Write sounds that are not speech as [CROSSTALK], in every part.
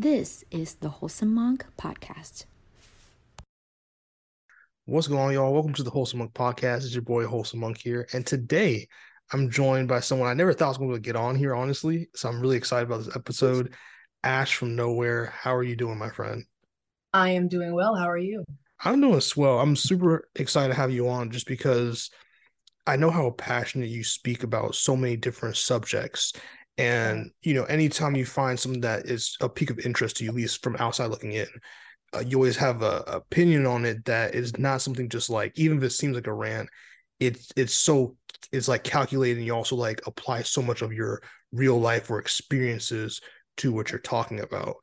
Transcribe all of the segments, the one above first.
This is the Wholesome Monk Podcast. What's going on, y'all? Welcome to the Wholesome Monk Podcast. It's your boy Wholesome Monk here. And today I'm joined by someone I never thought I was going to get on here, honestly. So I'm really excited about this episode. Ash from Nowhere. How are you doing, my friend? I am doing well. How are you? I'm doing swell. I'm super excited to have you on just because I know how passionate you speak about so many different subjects. And, you know, anytime you find something that is a peak of interest to you, at least from outside looking in, uh, you always have a, a opinion on it that is not something just like, even if it seems like a rant, it's it's so it's like calculated and you also like apply so much of your real life or experiences to what you're talking about.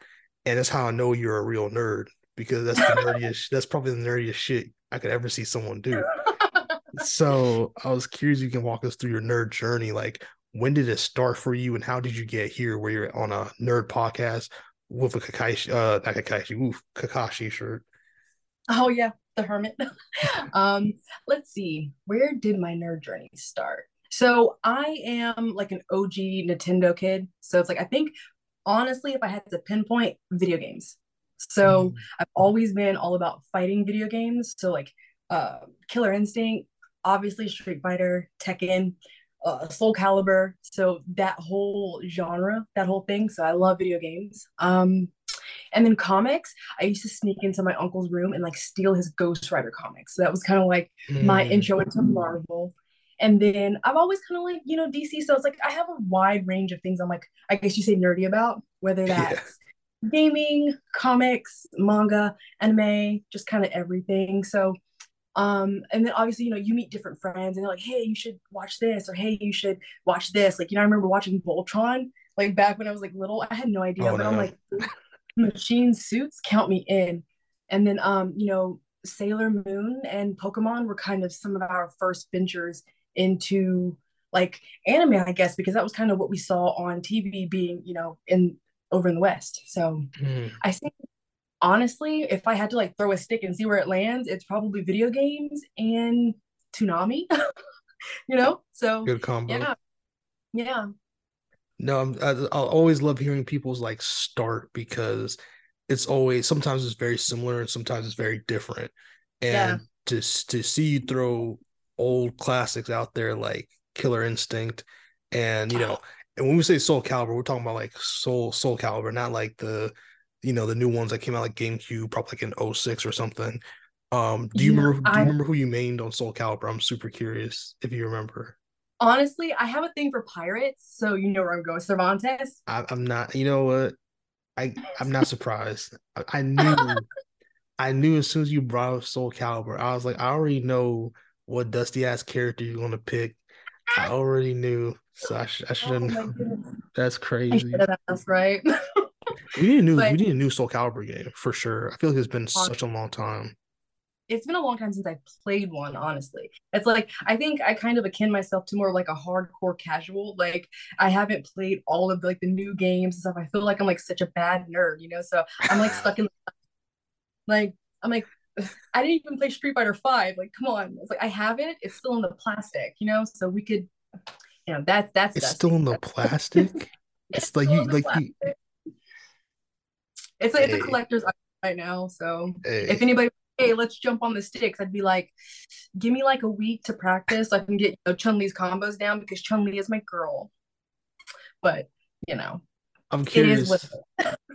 And that's how I know you're a real nerd because that's the nerdiest [LAUGHS] that's probably the nerdiest shit I could ever see someone do. [LAUGHS] so I was curious you can walk us through your nerd journey. Like when did it start for you and how did you get here where you're on a nerd podcast with a Kakashi uh not Kakashi, oof, Kakashi shirt? Oh yeah, the hermit. [LAUGHS] um, let's see, where did my nerd journey start? So I am like an OG Nintendo kid. So it's like I think honestly, if I had to pinpoint video games. So mm. I've always been all about fighting video games. So like uh Killer Instinct, obviously Street Fighter, Tekken, uh, Soul Calibur. So that whole genre, that whole thing. So I love video games. Um, and then comics, I used to sneak into my uncle's room and like steal his Ghost Rider comics. So that was kind of like mm. my intro into Marvel. And then I've always kind of like, you know, DC. So it's like I have a wide range of things I'm like, I guess you say nerdy about, whether that's yeah. gaming, comics, manga, anime, just kind of everything. So um and then obviously you know you meet different friends and they're like hey you should watch this or hey you should watch this. Like you know i remember watching voltron like back when i was like little. I had no idea oh, but no. i'm like machine suits? Count me in. And then um you know sailor moon and pokemon were kind of some of our first ventures into like anime i guess because that was kind of what we saw on tv being you know in over in the west. So mm. i think honestly, if I had to like throw a stick and see where it lands, it's probably video games and Toonami. [LAUGHS] you know, so good combo. Yeah, yeah. No, I'm, I, I always love hearing people's like start because it's always sometimes it's very similar and sometimes it's very different. And yeah. to to see you throw old classics out there like Killer Instinct and you know, [GASPS] and when we say Soul Calibur, we're talking about like Soul Soul Calibur, not like the you know the new ones that came out like GameCube, probably like in 06 or something. Um, do you yeah, remember? Do you I, remember who you mained on Soul Calibur? I'm super curious if you remember. Honestly, I have a thing for pirates, so you know where I'm going. Cervantes. I, am not. You know what? I I'm not [LAUGHS] surprised. I, I knew. I knew as soon as you brought up Soul Calibur, I was like, I already know what dusty ass character you're gonna pick. I already knew, so I, sh- I shouldn't. [LAUGHS] Oh That's crazy. That's right. [LAUGHS] We need a new but, we need a new Soul Calibur game for sure. I feel like it's been such a long time. It's been a long time since I played one, honestly. It's like I think I kind of akin myself to more like a hardcore casual. Like I haven't played all of the, like the new games and stuff. I feel like I'm like such a bad nerd, you know? So I'm like stuck in [SIGHS] like I'm like [SIGHS] I didn't even play Street Fighter Five. Like, come on. It's like I have it. It's still in the plastic, you know. So we could, you know, that that's. It's still in the [LAUGHS] plastic. it's, it's like you like you, it's a, hey. it's a collector's item right now. So hey. if anybody, hey, let's jump on the sticks, I'd be like, give me like a week to practice so I can get you know, Chun Li's combos down because Chun Li is my girl. But you know, I'm curious.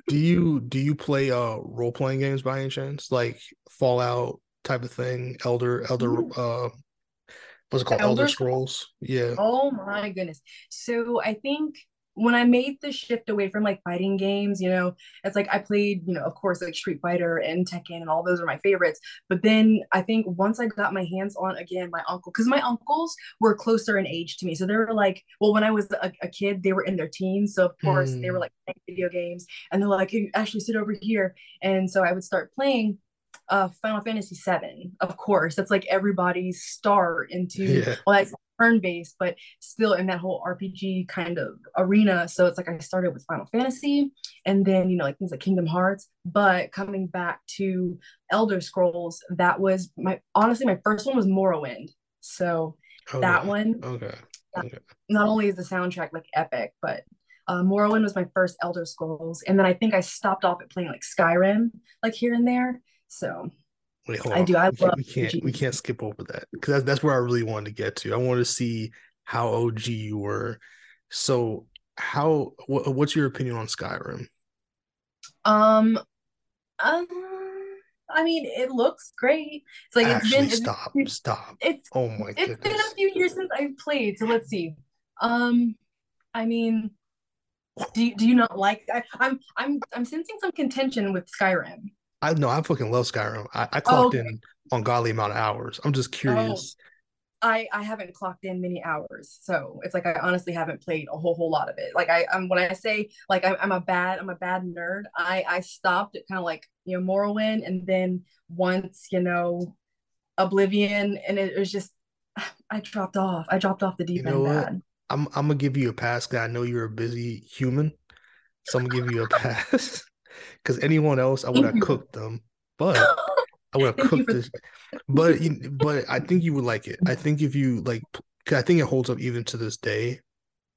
do you do you play uh role playing games by any chance, like Fallout type of thing, Elder Elder Ooh. uh what's it called, Elder, Elder Scrolls? Yeah. Oh my goodness. So I think when I made the shift away from like fighting games, you know, it's like I played, you know, of course, like Street Fighter and Tekken and all those are my favorites. But then I think once I got my hands on again, my uncle, because my uncles were closer in age to me. So they were like, well, when I was a, a kid, they were in their teens. So of course, mm. they were mm. like playing video games and they're like, hey, actually sit over here. And so I would start playing uh Final Fantasy 7 of course that's like everybody's start into [LAUGHS] yeah. Turn based, but still in that whole RPG kind of arena. So it's like I started with Final Fantasy and then, you know, like things like Kingdom Hearts. But coming back to Elder Scrolls, that was my honestly, my first one was Morrowind. So okay. that one, okay. okay. Not only is the soundtrack like epic, but uh, Morrowind was my first Elder Scrolls, and then I think I stopped off at playing like Skyrim, like here and there. So Wait, hold I on. do. I we love we can't we can't skip over that because that's, that's where I really wanted to get to. I want to see how OG you were. So how what, what's your opinion on Skyrim? Um, um, I mean, it looks great. It's like it's Actually, been it's, stop, stop. it's Oh my god. it's been a few years since I've played. So let's see. Um, I mean, do you, do you not like? I, I'm I'm I'm sensing some contention with Skyrim. I know I fucking love Skyrim. I, I Oh, clocked okay. in ungodly amount of hours. I'm just Oh, curious. I I haven't clocked in many hours, so it's like I honestly haven't played a whole whole lot of it. Like I I'm when I say like I'm I'm a bad I'm a bad nerd. I I stopped at kind of like you know Morrowind, and then once you know Oblivion, and it, was just [SIGHS] I dropped off. I dropped off the You deep know end what? bad. I'm I'm gonna give you a pass. 'cause I know you're a busy human, so I'm gonna give you a [LAUGHS] pass. Because anyone else, I would have [LAUGHS] cooked them, but I [LAUGHS] would have cooked this. [LAUGHS] But you, but I think you would like it. I think if you like, 'cause I think it holds up even to this day.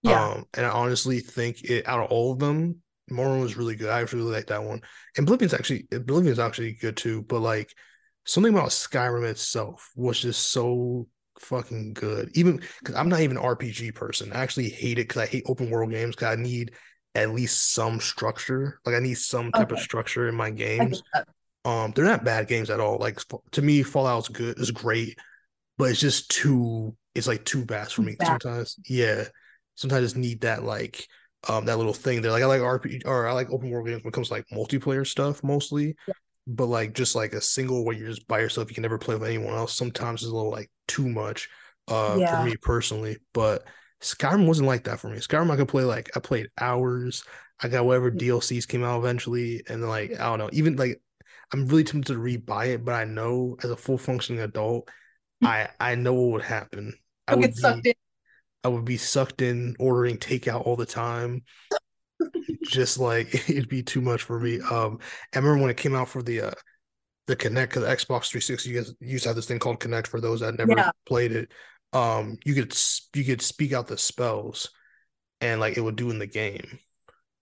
yeah. Um, and I honestly think it out of all of them, Morrowind was really good. I actually really like that one. And Oblivion's actually Oblivion's actually good too. But like something about Skyrim itself was just so fucking good. Even because I'm not even an RPG person. I actually hate it because I hate open world games because I need at least some structure. Like I need some type of structure in my games. Um, they're not bad games at all. Like to me, Fallout's good, is great, but it's just too. It's like too fast for me Bad. sometimes. Yeah, sometimes I just need that like um that little thing there. Like I like RPG or I like open world games when it comes to like multiplayer stuff mostly. Yeah. But like just like a single where you're just by yourself, you can never play with anyone else. Sometimes it's a little like too much uh for me personally. But Skyrim wasn't like that for me. Skyrim I could play like I played hours. I got whatever DLCs came out eventually, and then like I don't know, even like I'm really tempted to rebuy it, but I know as a full functioning adult, I I know what would happen. I would get sucked be in. I would be sucked in ordering takeout all the time. [LAUGHS] Just like [LAUGHS] it'd be too much for me. Um, I remember when it came out for the uh the Kinect, because Xbox 360 you guys used to have this thing called Kinect for those that never Yeah. played it. Um, you could you could speak out the spells, and like it would do in the game.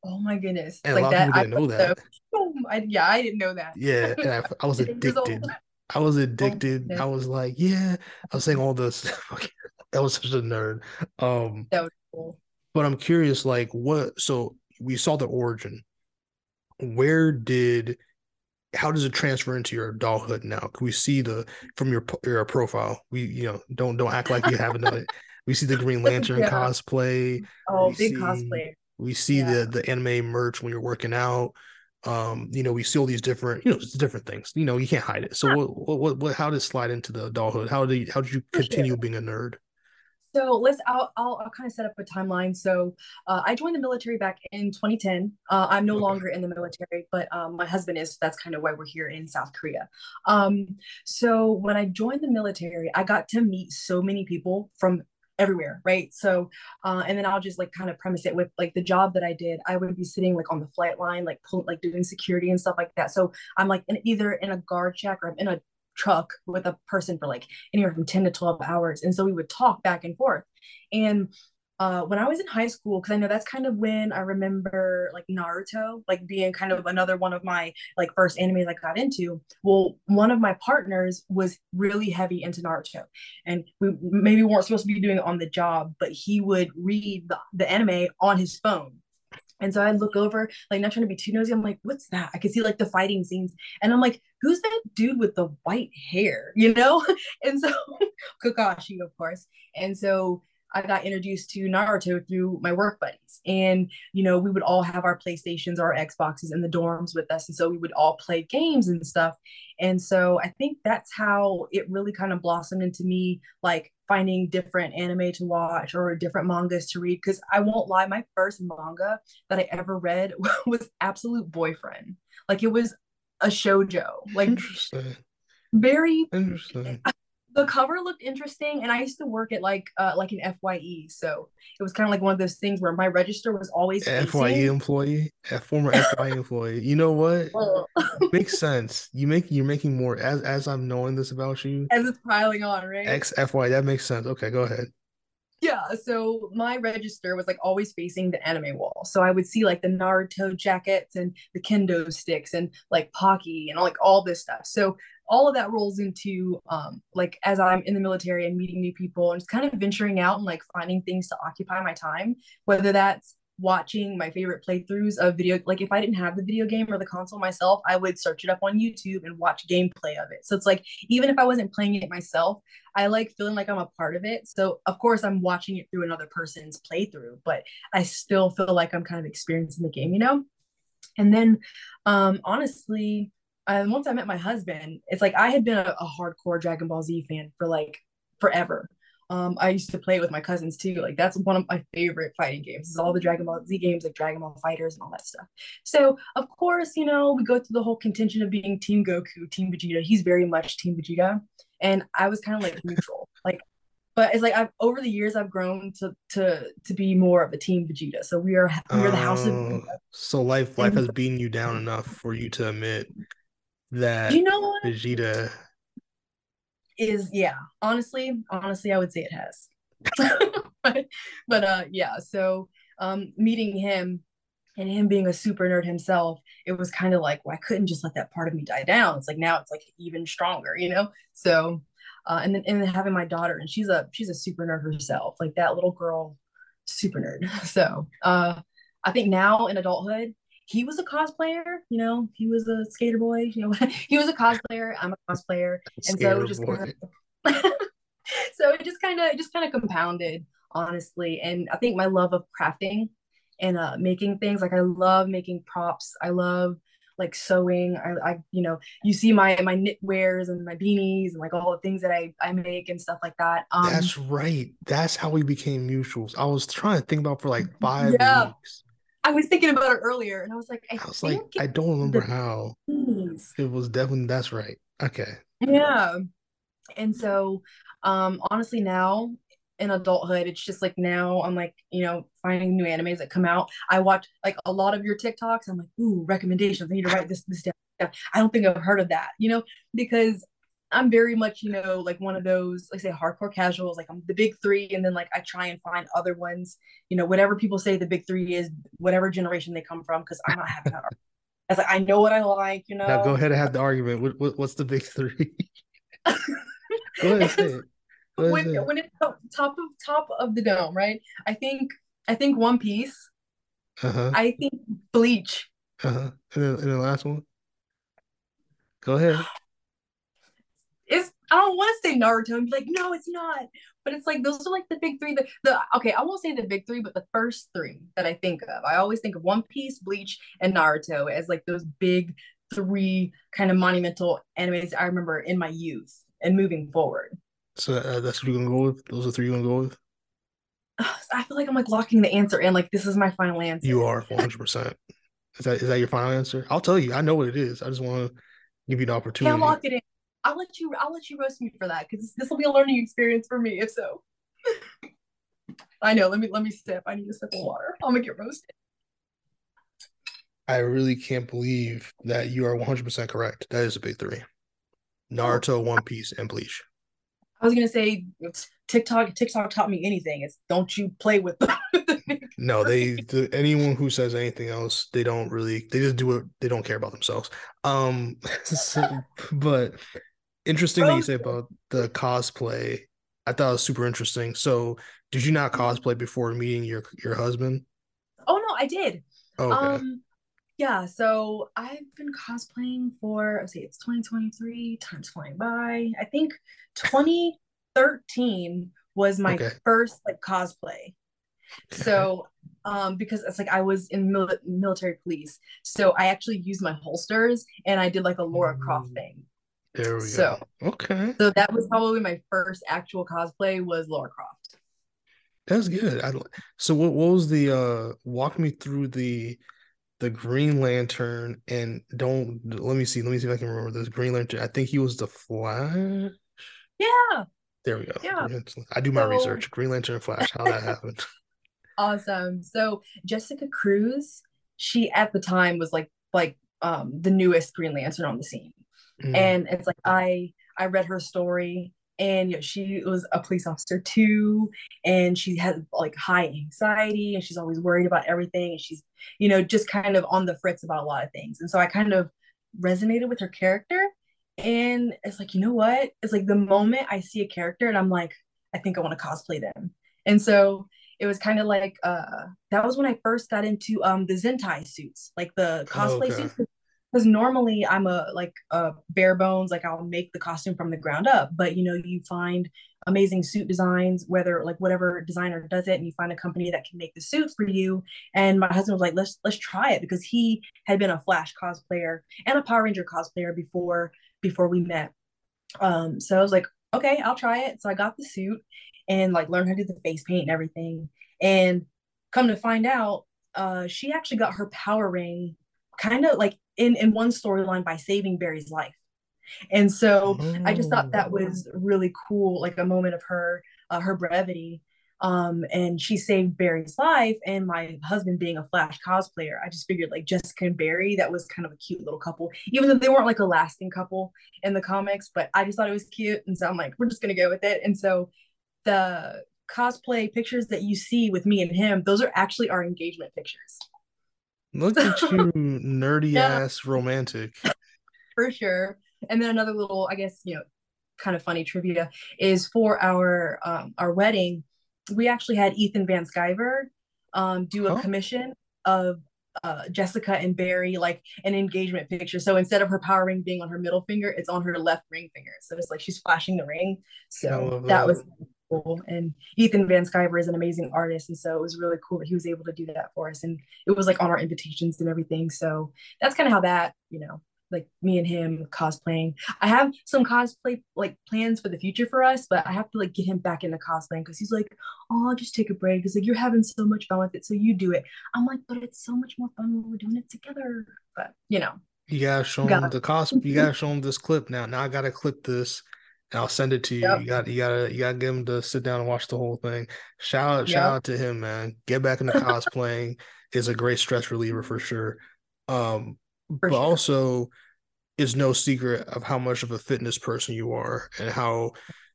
Oh my goodness. And a Like lot of that. people I didn't know that. so. [LAUGHS] Oh, I, yeah, I didn't know that. Yeah, and I, I was [LAUGHS] old. addicted. I was Oh addicted. goodness. I was like, yeah, I was saying all this. [LAUGHS] I was such a nerd. Um, That was cool. but I'm curious, like, what? So we saw the origin. Where did? How does it transfer into your adulthood now? Can we see the from your your profile? We, you know, don't don't act like you haven't done it. [LAUGHS] We see the Green Lantern Yeah. cosplay. Oh, we big see- cosplay. We see Yeah. the the anime merch when you're working out. Um, you know, we see all these different, you know, different things. You know, you can't hide it. So what what what, what how did it slide into the adulthood? How did you, how did you For sure. continue being a nerd? So let's I'll I'll, I'll kind of set up a timeline. So uh, I joined the military back in 2010. Uh, I'm no Okay. longer in the military, but um, my husband is. That's kind of why we're here in South Korea. Um, so when I joined the military, I got to meet so many people from everywhere, right? So uh, and then I'll just like kind of premise it with like the job that I did. I would be sitting like on the flight line, like pull, like doing security and stuff like that. So I'm like in, either in a guard check or I'm in a truck with a person for like anywhere from 10 to 12 hours. And so we would talk back and forth. And uh, when I was in high school, because I know that's kind of when I remember like Naruto, like being kind of another one of my like first animes I got into. Well, one of my partners was really heavy into Naruto, and we maybe weren't supposed to be doing it on the job, but he would read the, the anime on his phone. And so I look over, like not trying to be too nosy. I'm like, what's that? I can see like the fighting scenes. And I'm like, who's that dude with the white hair? [LAUGHS] You know? And so [LAUGHS] Kakashi, of course. And so I got introduced to Naruto through my work buddies. And, you know, we would all have our PlayStations or our Xboxes in the dorms with us. And so we would all play games and stuff. And so I think that's how it really kind of blossomed into me like finding different anime to watch or different mangas to read. Cause I won't lie, my first manga that I ever read [LAUGHS] was Absolute Boyfriend. Like it was a shojo, like Interesting. very Interesting. [LAUGHS] the cover looked interesting and i used to work at like uh like an fye so it was kind of like one of those things where my register was always FYE facing- employee, a former FYE [LAUGHS] employee. You know what? Well, Makes sense. You make you're making more as as I'm knowing this about you. as it's piling on right Ex FY, that makes sense. Okay, go ahead. yeah, so my register was like always facing the anime wall. So I would see like the Naruto jackets and the kendo sticks and like Pocky and like all this stuff. So all of that rolls into um like as I'm in the military and meeting new people and just kind of venturing out and like finding things to occupy my time, whether that's watching my favorite playthroughs of video like if i didn't have the video game or the console myself i would search it up on youtube and watch gameplay of it. So it's like even if i wasn't playing it myself i like feeling like i'm a part of it. So of course i'm watching it through another person's playthrough but i still feel like i'm kind of experiencing the game you know? And then um honestly uh, once i met my husband it's like i had been a, a hardcore dragon ball z fan for like forever um, I used to play it with my cousins too. Like that's one of my favorite fighting games. Is all the Dragon Ball Z games, like Dragon Ball FighterZ and all that stuff. So of course, you know, we go through the whole contention of being Team Goku, Team Vegeta. He's very much Team Vegeta, and I was kind of like neutral. like, but it's like I've over the years I've grown to to to be more of a Team Vegeta. So we are we are the House of. Oh, so life life has beaten you down enough for you to admit that you know what? Vegeta is yeah honestly honestly i would say it has. [LAUGHS] But, but uh yeah so um meeting him and him being a super nerd himself it was kind of like well i couldn't just let that part of me die down? It's like now it's like even stronger you know? So uh and then and then having my daughter and she's a she's a super nerd herself like that little girl super nerd. [LAUGHS] So uh i think now in adulthood he was a cosplayer, you know, he was a skater boy, you know, [LAUGHS] he was a cosplayer, I'm a cosplayer. And so just kind of, [LAUGHS] so it just kind of just kind of compounded, honestly. And I think my love of crafting and uh making things, like I love making props. I love like sewing. I, I you know, you see my my knitwears and my beanies and like all the things that I I make and stuff like that. Um That's right. That's how we became mutuals. I was trying to think about for like five yeah. weeks I was thinking about it earlier, and I was like, I, I was like, I don't remember how. It was definitely that's right. Okay. Yeah, and so, um, honestly, now in adulthood, it's just like now I'm like, you know, finding new animes that come out. I watch like a lot of your TikToks. I'm like, ooh, recommendations. I need to write this this down. I don't think I've heard of that, you know, because I'm very much, you know, like one of those, like say hardcore casuals, like I'm the big three, and then like I try and find other ones, you know, whatever people say the big three is, whatever generation they come from, because I'm not having that. I was like, I know what I like, you know. Now go ahead and have the argument. What, what what's the big three? go ahead, [LAUGHS] say it. Ahead, when, say it. when it's top of top of the dome, right? I think I think One Piece. Uh-huh. I think Bleach. Uh-huh. And then, and the last one. Go ahead [SIGHS] [LAUGHS] I don't want to say Naruto and be like, no, it's not. But it's like those are like the big three. The, the okay, I won't say the big three, but the first three that I think of. I always think of One Piece, Bleach, and Naruto as like those big three kind of monumental animes I remember in my youth and moving forward. So uh, that's what you're gonna go with. Those are three you're gonna go with. I feel like I'm like locking the answer in. Like this is my final answer. You are 100. percent Is that is that your final answer? I'll tell you. I know what it is. I just want to give you the opportunity. Can't lock it in. I'll let you I'll let you roast me for that because this will be a learning experience for me if so. [LAUGHS] I know. Let me let me sip. I need a sip of water. I'll make it roasted. I really can't believe that you are 100% correct. That is a big three. Naruto, One Piece, and Bleach. I was gonna say TikTok. TikTok taught me anything. It's don't you play with them. [LAUGHS] no, they the, anyone who says anything else, they don't really. They just do it. They don't care about themselves. Um, [LAUGHS] so, but interesting that you say about the cosplay. I thought it was super interesting. So, did you not cosplay before meeting your your husband? Oh no, I did. Oh, okay. Um, yeah. So I've been cosplaying for. Let's see, it's 2023. Time's flying by. I think 2013 was my okay. first like cosplay. So, um, because it's like I was in mil- military police, so I actually used my holsters and I did like a Lara Croft thing. There we so, go. Okay. So that was probably my first actual cosplay was Lara Croft. That's good. I, so what, what was the uh walk me through the the Green Lantern and don't let me see let me see if I can remember this Green Lantern. I think he was the Flash. Yeah. There we go. Yeah. I do my so, research. Green Lantern and Flash. How that happened. [LAUGHS] [LAUGHS] Awesome. So Jessica Cruz, she at the time was like like um the newest Green Lantern on the scene. Mm. And it's like I I read her story and you know, she was a police officer too and she had like high anxiety and she's always worried about everything and she's you know just kind of on the fritz about a lot of things and so i kind of resonated with her character and it's like you know what it's like the moment i see a character and i'm like i think i want to cosplay them and so it was kind of like uh that was when i first got into um the zentai suits like the cosplay oh, okay. suits because normally I'm a like a bare bones, like I'll make the costume from the ground up. But you know, you find amazing suit designs, whether like whatever designer does it, and you find a company that can make the suit for you. And my husband was like, let's let's try it because he had been a Flash cosplayer and a Power Ranger cosplayer before before we met. Um, so I was like, okay, I'll try it. So I got the suit and like learned how to do the face paint and everything. And come to find out, uh, she actually got her power ring kind of like in in one storyline by saving Barry's life. And so mm. I just thought that was really cool, like a moment of her uh, her brevity. Um, and she saved Barry's life. And my husband being a Flash cosplayer, I just figured like Jessica and Barry, that was kind of a cute little couple, even though they weren't like a lasting couple in the comics. But I just thought it was cute, and so I'm like, we're just gonna go with it. And so the cosplay pictures that you see with me and him, those are actually our engagement pictures. Look at you, nerdy yeah. ass romantic. [LAUGHS] For sure. And then another little, I guess, you know, kind of funny trivia is for our um, our wedding, we actually had Ethan Van Sciver um, do a commission of uh, Jessica and Barry, like an engagement picture. So instead of her power ring being on her middle finger, it's on her left ring finger. So it's like she's flashing the ring. So that, that was cool. And Ethan Van Sciver is an amazing artist. And so it was really cool that he was able to do that for us. And it was like on our invitations and everything. So that's kind of how that, you know, like me and him cosplaying. I have some cosplay like plans for the future for us, but I have to like get him back into cosplaying because he's like, oh, I'll just take a break. He's like, you're having so much fun with it, so you do it. I'm like, but it's so much more fun when we're doing it together. But you know, you gotta show him the cos. You [LAUGHS] gotta show him this clip now. Now I gotta clip this I'll send it to you. Yep. You got you gotta you gotta get him to sit down and watch the whole thing. Shout out, yep. shout out to him, man. Get back into cosplaying is a great stress reliever for sure. Um, for but sure. also is no secret of how much of a fitness person you are and how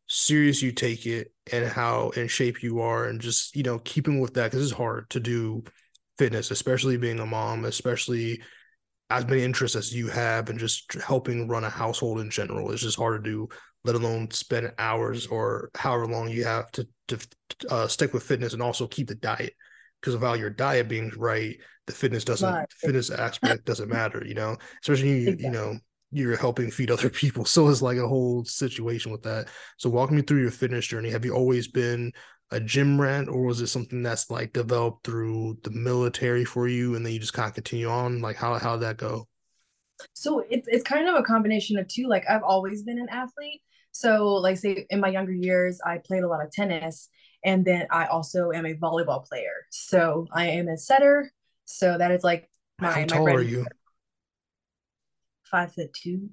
serious you take it and how in shape you are and just you know keeping with that because it's hard to do fitness especially being a mom especially as many interests as you have and just helping run a household in general it's just hard to do let alone spend hours or however long you have to to uh, stick with fitness and also keep the diet because without your diet being right, the fitness doesn't right. fitness aspect doesn't [LAUGHS] matter, you know. Especially you, exactly. you know you're helping feed [LAUGHS] other people, so it's like a whole situation with that. So walk me through your fitness journey. Have you always been a gym rat, or was it something that's like developed through the military for you, and then you just kind of continue on? Like how how did that go? So it's it's kind of a combination of two. Like I've always been an athlete, so, like, say in my younger years, I played a lot of tennis, and then I also am a volleyball player. So, I am a setter. So that is like my. How tall my are you? Five foot two.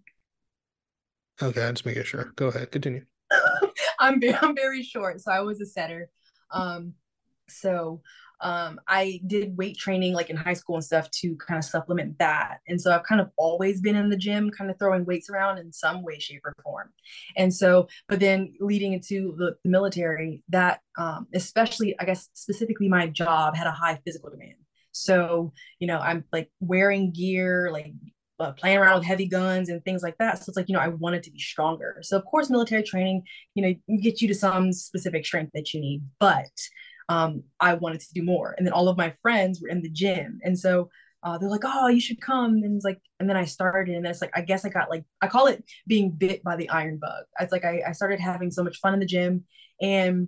Okay, I'm just making sure. Go ahead, continue. [LAUGHS] I'm very, I'm very short, so I was a setter. Um, so um, I did weight training like in high school and stuff to kind of supplement that. And so I've kind of always been in the gym, kind of throwing weights around in some way, shape, or form. And so, but then leading into the, the military, that um, especially, I guess, specifically my job had a high physical demand. So, you know, I'm like wearing gear, like uh, playing around with heavy guns and things like that. So it's like, you know, I wanted to be stronger. So, of course, military training, you know, get you to some specific strength that you need. But um, I wanted to do more. And then all of my friends were in the gym. And so uh, they're like, oh, you should come. And it's like, and then I started, and then it's like, I guess I got like, I call it being bit by the iron bug. It's like I, I started having so much fun in the gym, and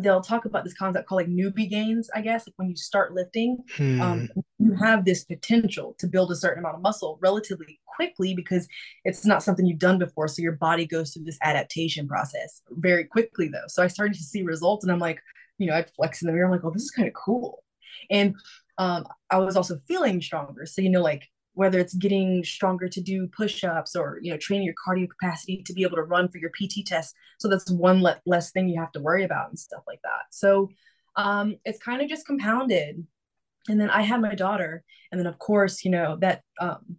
they'll talk about this concept called like newbie gains. I guess like when you start lifting, hmm. um, you have this potential to build a certain amount of muscle relatively quickly because it's not something you've done before. So your body goes through this adaptation process very quickly, though. So I started to see results, and I'm like, you know, I'd flex in the mirror. I'm like, oh, this is kind of cool. And um, I was also feeling stronger. So, you know, like whether it's getting stronger to do push-ups or, you know, training your cardio capacity to be able to run for your PT test. So that's one le- less thing you have to worry about and stuff like that. So um, it's kind of just compounded. And then I had my daughter. And then, of course, you know, that um,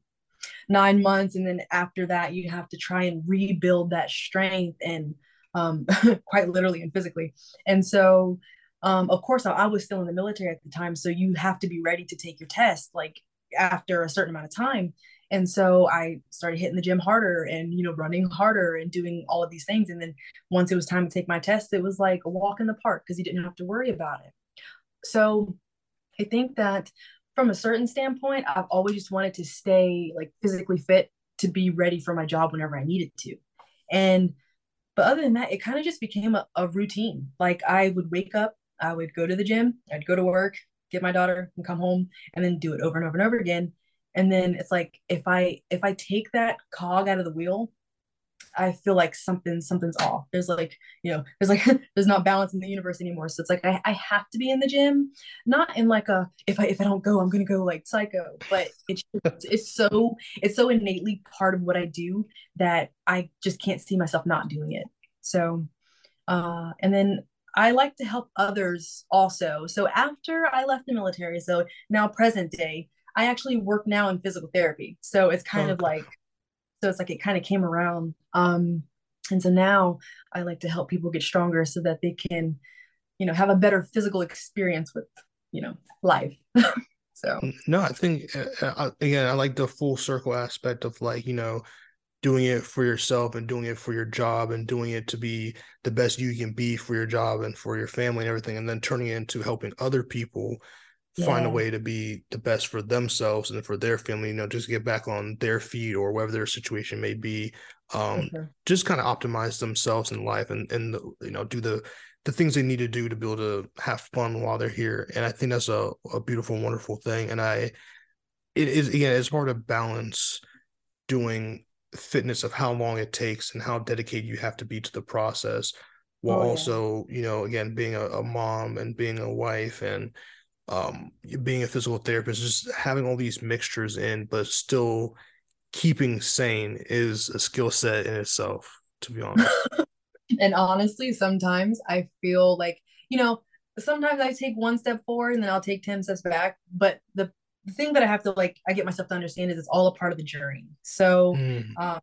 nine months. And then after that, you have to try and rebuild that strength and um, [LAUGHS] quite literally and physically. And so, um, of course, I, I was still in the military at the time, so you have to be ready to take your test like after a certain amount of time. And so I started hitting the gym harder and you know running harder and doing all of these things. And then once it was time to take my test, it was like a walk in the park because you didn't have to worry about it. So I think that from a certain standpoint, I've always just wanted to stay like physically fit to be ready for my job whenever I needed to. And but other than that, it kind of just became a, a routine. Like I would wake up, I would go to the gym, I'd go to work, get my daughter and come home and then do it over and over and over again. And then it's like if I if I take that cog out of the wheel, I feel like something something's off. There's like, you know, there's like [LAUGHS] there's not balance in the universe anymore. So it's like I, I have to be in the gym, not in like a if I if I don't go, I'm gonna go like psycho. But it's [LAUGHS] it's so it's so innately part of what I do that I just can't see myself not doing it. So uh and then I like to help others also. So after I left the military, so now present day, I actually work now in physical therapy. So it's kind of like so it's like it kind of came around. Um and so now i like to help people get stronger so that they can you know have a better physical experience with you know life. [LAUGHS] So. No i think uh, again i like the full circle aspect of like you know doing it for yourself and doing it for your job and doing it to be the best you can be for your job and for your family and everything and then turning it into helping other people yeah. find a way to be the best for themselves and for their family, you know, just get back on their feet or whatever their situation may be. Um, just kind of optimize themselves in life and, and, you know, do the, the things they need to do to be able to have fun while they're here. And I think that's a, a beautiful, wonderful thing. And I, it is, again, it's hard to balance doing fitness of how long it takes and how dedicated you have to be to the process while oh, yeah. also, you know, again, being a, a mom and being a wife and, um, being a physical therapist, just having all these mixtures in, but still keeping sane is a skill set in itself, to be honest. [LAUGHS] and honestly, sometimes I feel like, you know, sometimes I take one step forward and then I'll take 10 steps back. But the, the thing that I have to like, I get myself to understand is it's all a part of the journey. So, mm. um,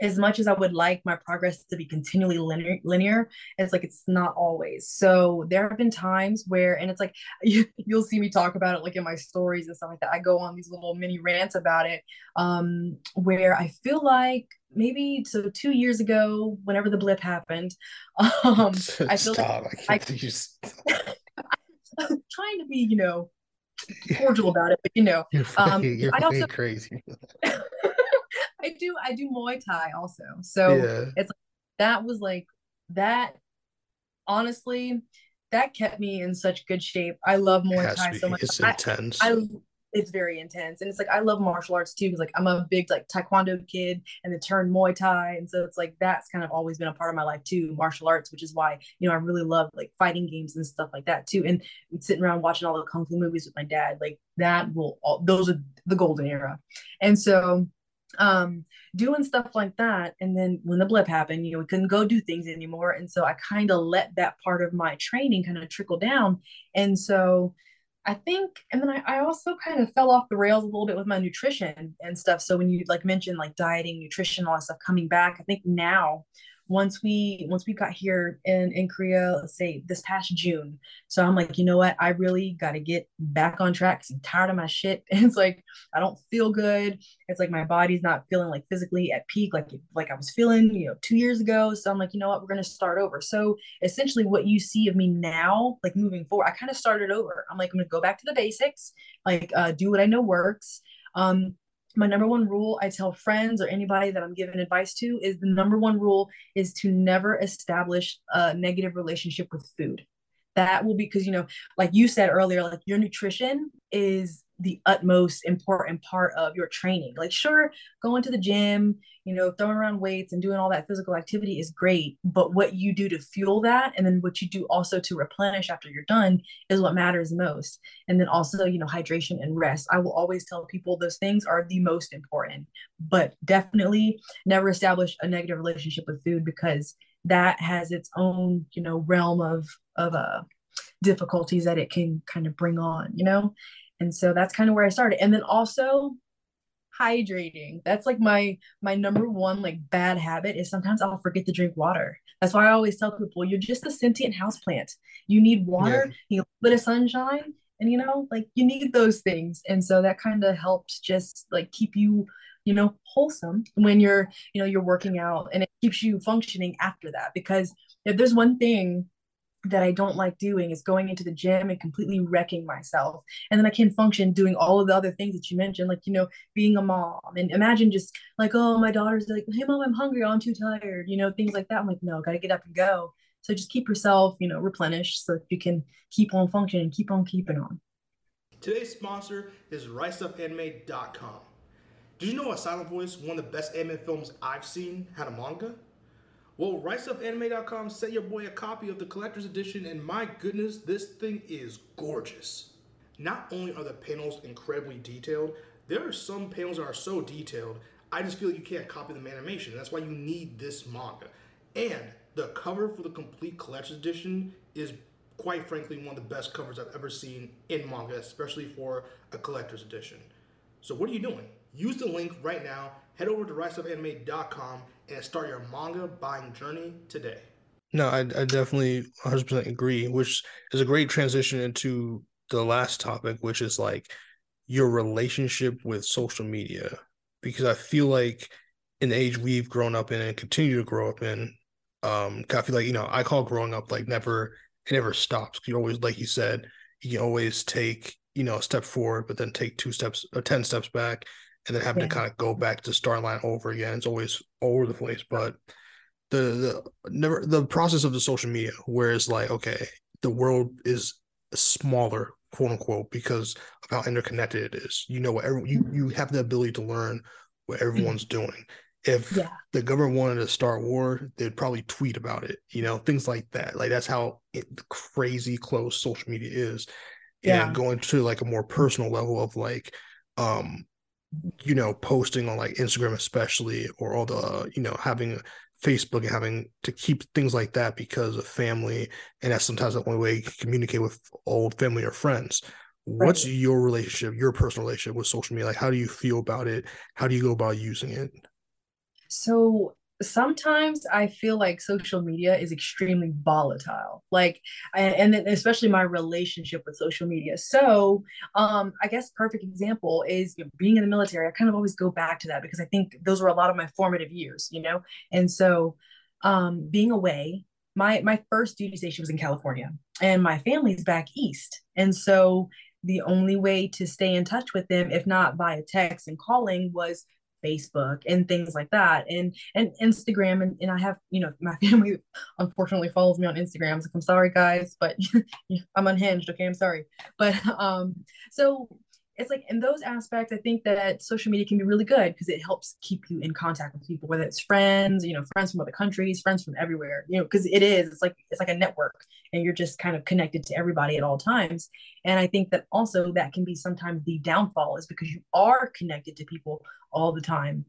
as much as I would like my progress to be continually linear, linear, it's like it's not always. So there have been times where, and it's like [LAUGHS] you, will see me talk about it like in my stories and stuff like that. I go on these little mini rants about it, um, where I feel like maybe so two years ago, whenever the blip happened, [LAUGHS] um, [LAUGHS] I feel Stop. like I, I just... I'm trying to be, you know, cordial about it, but you know, you're, um, you're I also crazy. I do I do Muay Thai also. So yeah. it's that was like that honestly that kept me in such good shape. I love Muay Thai so much. It's intense. I, I, it's very intense. And it's like I love martial arts too, because like I'm a big like taekwondo kid and then turned Muay Thai. And so it's like that's kind of always been a part of my life too, martial arts, which is why, you know, I really love like fighting games and stuff like that too. And sitting around watching all the kung fu movies with my dad, like that will all those are the golden era. And so um doing stuff like that. And then when the blip happened you know we couldn't go do things anymore. And so i kind of let that part of my training kind of trickle down. And so i think and then I, I also kind of fell off the rails a little bit with my nutrition and stuff. So when you like mentioned like dieting nutrition all that stuff coming back i think now once we once we got here in in Korea, let's say this past June. So I'm like, you know what? I really got to get back on track. I'm tired of my shit. [LAUGHS] It's like I don't feel good. It's like my body's not feeling like physically at peak like like I was feeling, you know, two years ago. So I'm like, you know what? We're gonna start over. So essentially, what you see of me now, like moving forward, I kind of started over. I'm like, I'm gonna go back to the basics, like uh, do what I know works. Um, my number one rule I tell friends or anybody that I'm giving advice to is the number one rule is to never establish a negative relationship with food. That will be because, you know, like you said earlier, like your nutrition is the utmost important part of your training. Like, sure, going to the gym, you know, throwing around weights and doing all that physical activity is great. But what you do to fuel that, and then what you do also to replenish after you're done, is what matters most. And then also, you know, hydration and rest. I will always tell people those things are the most important, but definitely never establish a negative relationship with food because that has its own, you know, realm of of uh difficulties that it can kind of bring on, you know? And so that's kind of where I started. And then also hydrating. That's like my my number one like bad habit is sometimes I'll forget to drink water. That's why I always tell people you're just a sentient house plant. You need water, yeah. you need a bit of sunshine, and you know, like you need those things. And so that kind of helps just like keep you, you know, wholesome when you're, you know, you're working out and it keeps you functioning after that. Because if there's one thing that I don't like doing is going into the gym and completely wrecking myself. And then I can't function doing all of the other things that you mentioned, like, you know, being a mom. And imagine just like, oh, my daughter's like, hey, mom, I'm hungry. Oh, I'm too tired, you know, things like that. I'm like, no, got to get up and go. So just keep yourself, you know, replenished so you can keep on functioning, keep on keeping on. Today's sponsor is RiseUpAnime.com. Did you know A Silent Voice, one of the best anime films I've seen, had a manga? Well, RiseUpAnime.com sent your boy a copy of the collector's edition, and my goodness, this thing is gorgeous. Not only are the panels incredibly detailed, there are some panels that are so detailed, I just feel you can't copy them animation. That's why you need this manga. And the cover for the complete collector's edition is quite frankly one of the best covers I've ever seen in manga, especially for a collector's edition. So what are you doing? Use the link right now. Head over to riseupanime.com and start your manga buying journey today. No, I, I definitely 100% agree, which is a great transition into the last topic, which is like your relationship with social media. Because I feel like in the age we've grown up in and continue to grow up in, um, I feel like, you know, I call growing up like never, it never stops. You always, like you said, you can always take, you know, a step forward, but then take two steps or 10 steps back and then having yeah. to kind of go back to start line over again. It's always all over the place. But the the never the process of the social media, where it's like, okay, the world is smaller, quote unquote, because of how interconnected it is. You know what every, you you have the ability to learn what everyone's mm-hmm. doing. If yeah. the government wanted to start war, they'd probably tweet about it, you know, things like that. Like that's how it, crazy close social media is. Yeah. And going to like a more personal level of like um you know, posting on like Instagram, especially, or all the, uh, you know, having Facebook and having to keep things like that because of family. And that's sometimes the only way you can communicate with old family or friends. What's your relationship, your personal relationship with social media? Like, how do you feel about it? How do you go about using it? So, sometimes I feel like social media is extremely volatile. Like, and, then especially my relationship with social media. So, um, I guess perfect example is you know, being in the military. I kind of always go back to that because I think those were a lot of my formative years, you know. And so, um, being away, my my first duty station was in California, and my family's back east, and so the only way to stay in touch with them, if not via text and calling, was Facebook and things like that and and Instagram. And, and I have you know my [LAUGHS] family unfortunately follows me on Instagram. Like I'm sorry guys but [LAUGHS] I'm unhinged. Okay. I'm sorry. But um so it's like in those aspects i think that social media can be really good because it helps keep you in contact with people whether it's friends you know friends from other countries friends from everywhere you know because it is it's like it's like a network and you're just kind of connected to everybody at all times. And i think that also that can be sometimes the downfall is because you are connected to people all the time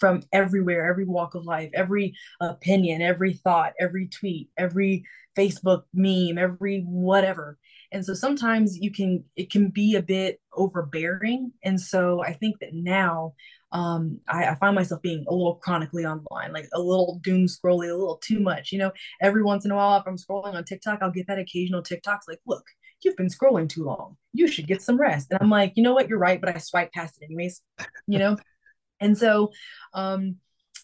from everywhere every walk of life every opinion every thought every tweet every facebook meme every whatever and so sometimes you can it can be a bit overbearing and so i think that now um, I, I, find myself being a little chronically online, like a little doom scrolling, a little too much. You know, every once in a while, if I'm scrolling on TikTok, I'll get that occasional TikToks like, look, you've been scrolling too long. You should get some rest. And I'm like, you know what? You're right. But I swipe past it anyways, you know? and so, um,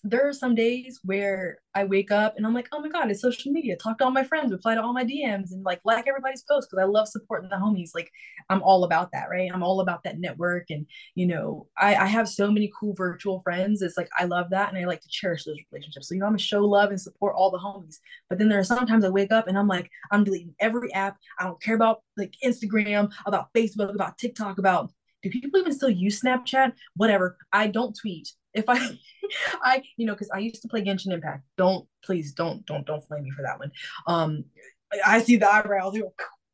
there are some days where I wake up and I'm like, oh my God, it's social media. Talk to all my friends, reply to all my DMs, and like like everybody's posts because I love supporting the homies. Like I'm all about that, right? I'm all about that network. And you know, I, I have so many cool virtual friends. It's like I love that and I like to cherish those relationships. So, you know, I'm gonna show love and support all the homies. But then there are sometimes I wake up and I'm like, I'm deleting every app. I don't care about like Instagram, about Facebook, about TikTok, about do people even still use Snapchat? Whatever. I don't tweet if I, [LAUGHS] I, you know, because I used to play Genshin Impact. Don't please don't don't don't flame me for that one. Um, I see the eyebrows.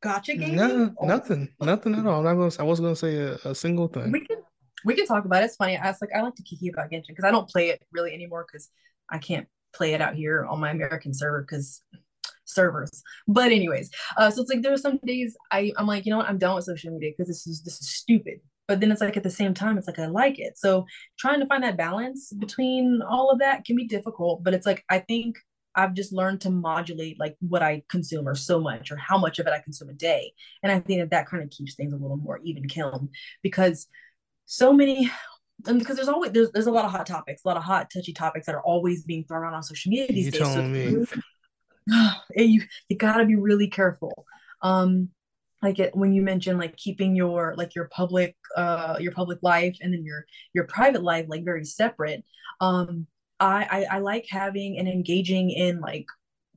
Gacha game. No, oh. nothing, nothing at all. I'm not gonna. I was gonna say a, a single thing. We can we can talk about it. It's funny. I was like, I like to kiki about Genshin because I don't play it really anymore because I can't play it out here on my American server because servers. But anyways, uh, so it's like there are some days I I'm like, you know what, I'm done with social media because this is this is stupid but then it's like at the same time it's like i like it. So trying to find that balance between all of that can be difficult but it's like i think i've just learned to modulate like what i consume or so much or how much of it i consume a day. And i think that that kind of keeps things a little more even kiln because so many and because there's always there's, there's a lot of hot topics a lot of hot touchy topics that are always being thrown around on social media these You days so [SIGHS] you you got to be really careful. Um like it when you mention like keeping your like your public uh your public life and then your your private life like very separate um I, I i like having and engaging in like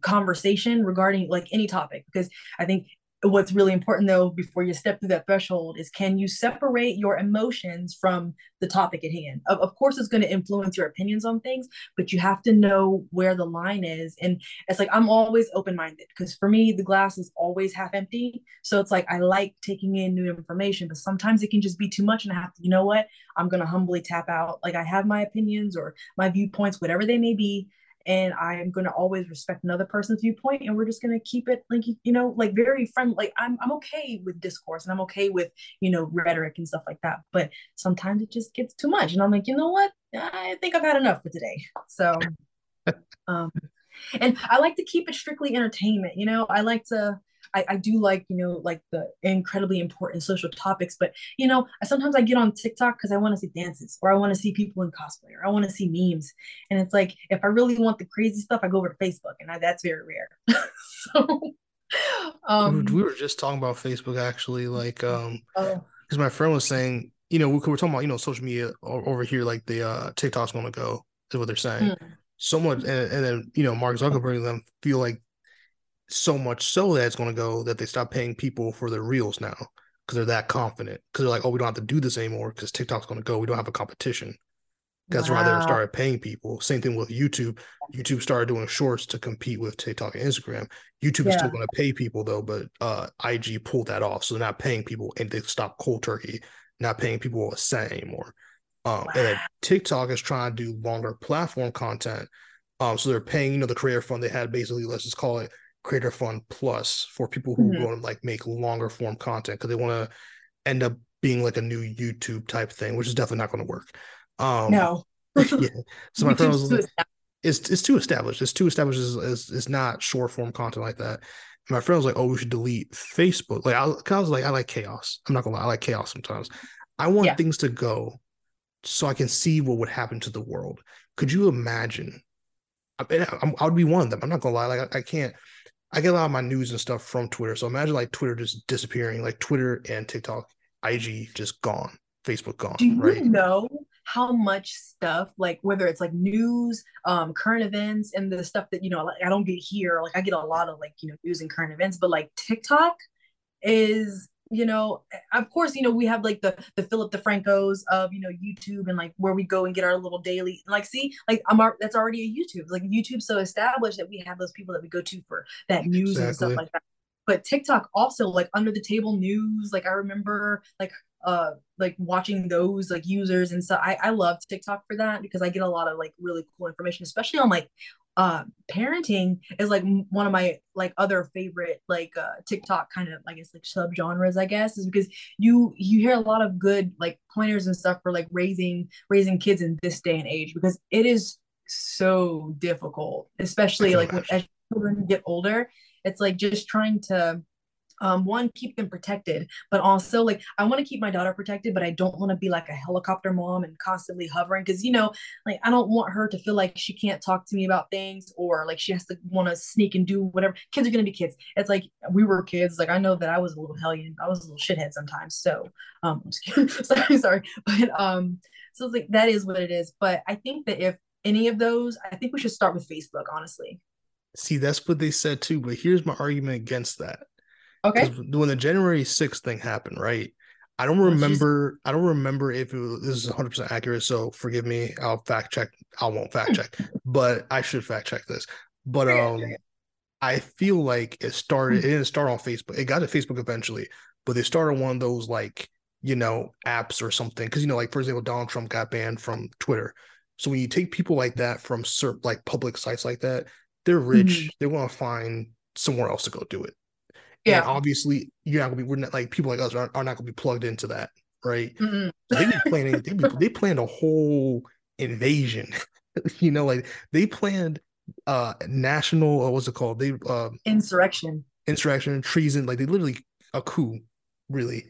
conversation regarding like any topic because i think what's really important though before you step through that threshold is can you separate your emotions from the topic at hand? Of, of course it's going to influence your opinions on things but you have to know where the line is and it's like i'm always open-minded because for me the glass is always half empty so it's like i like taking in new information but sometimes it can just be too much and i have to you know what? I'm going to humbly tap out. Like i have my opinions or my viewpoints whatever they may be and I'm going to always respect another person's viewpoint, and we're just going to keep it like you know, like very friendly. Like I'm, I'm okay with discourse, and I'm okay with you know rhetoric and stuff like that. But sometimes it just gets too much, and I'm like, you know what? I think I've had enough for today. [LAUGHS] So, [LAUGHS] um, and I like to keep it strictly entertainment. You know, I like to. I, I do like you know like the incredibly important social topics but you know sometimes i get on tiktok because i want to see dances or i want to see people in cosplay or i want to see memes and it's like if i really want the crazy stuff i go over to facebook and I, that's very rare. [LAUGHS] So um we were just talking about Facebook actually, like um, oh, because my friend was saying, you know, we we're talking about you know social media over here, like the uh TikTok's going to go is what they're saying. mm, So much, and, and then you know Mark Zuckerberg and them feel like so much so that it's going to go that they stop paying people for their reels now because they're that confident because they're like, oh, we don't have to do this anymore because TikTok's going to go. We don't have a competition. That's why they started paying people. Same thing with YouTube. YouTube started doing shorts to compete with TikTok and Instagram. YouTube is still going to pay people though, but uh, IG pulled that off, so they're not paying people, and they stopped cold turkey, not paying people a cent anymore. Um, and then TikTok is trying to do longer platform content. Um, so they're paying, you know, the creator fund they had basically, let's just call it creator fund plus for people who Mhm. want to like make longer form content because they want to end up being like a new YouTube type thing, which is definitely not going to work. Um, no [LAUGHS] yeah. So my [LAUGHS] friend was like, it's it's too established. It's too established. It's, it's, it's not short form content like that. And my friend was like, "Oh, we should delete Facebook." Like I, I was like, "I like chaos." I'm not gonna lie, I like chaos sometimes. I want Yeah. things to go so I can see what would happen to the world. Could you imagine? I, I, I would be one of them. I'm not gonna lie. Like I, I can't. I get a lot of my news and stuff from Twitter. So imagine like Twitter just disappearing, like Twitter and TikTok, IG just gone, Facebook gone, Do you right? know how much stuff, like whether it's like news, um, current events, and the stuff that you know, like I don't get here. Like I get a lot of like you know news and current events, but like TikTok is, you know, of course, you know we have like the the Philip DeFrancos of you know YouTube and like where we go and get our little daily. Like see, like I'm ar- that's already a YouTube. Like YouTube's so established that we have those people that we go to for that news and stuff like that. But TikTok also like under the table news. Like I remember like uh like watching those like users and stuff. I I love TikTok for that because I get a lot of like really cool information, especially on like uh parenting is like one of my like other favorite like uh TikTok kind of I guess like subgenres I guess is because you you hear a lot of good like pointers and stuff for like raising raising kids in this day and age because it is so difficult especially like when, as children get older it's like just trying to um one keep them protected but also like i want to keep my daughter protected but i don't want to be like a helicopter mom and constantly hovering because you know like i don't want her to feel like she can't talk to me about things or like she has to want to sneak and do whatever. Kids are going to be kids. It's like we were kids like i know that i was a little hellion. I was a little shithead sometimes so um [LAUGHS] sorry sorry. But um so it's like that is what it is. But i think that if any of those i think we should start with facebook honestly. See, that's what they said too. But here's my argument against that. Okay when the January 6th thing happened, right? I don't remember. I don't remember if it was, this is 100 percent accurate. So forgive me. I'll fact check. I won't fact check, [LAUGHS] but I should fact check this. But um. I feel like it started. It didn't start on Facebook. It got to Facebook eventually, but they started one of those like you know apps or something. Because you know, like for example, Donald Trump got banned from Twitter. So when you take people like that from certain like public sites like that, they're rich. Mhm. They want to find somewhere else to go do it. Yeah. And obviously, you're not gonna be. We're not like people like us are, are not gonna be plugged into that. right? Mm-hmm. they be planning. They, they planned a whole invasion. [LAUGHS] you know, like they planned uh national. Uh, what's it called? They uh insurrection, insurrection, treason. Like they literally a coup, really.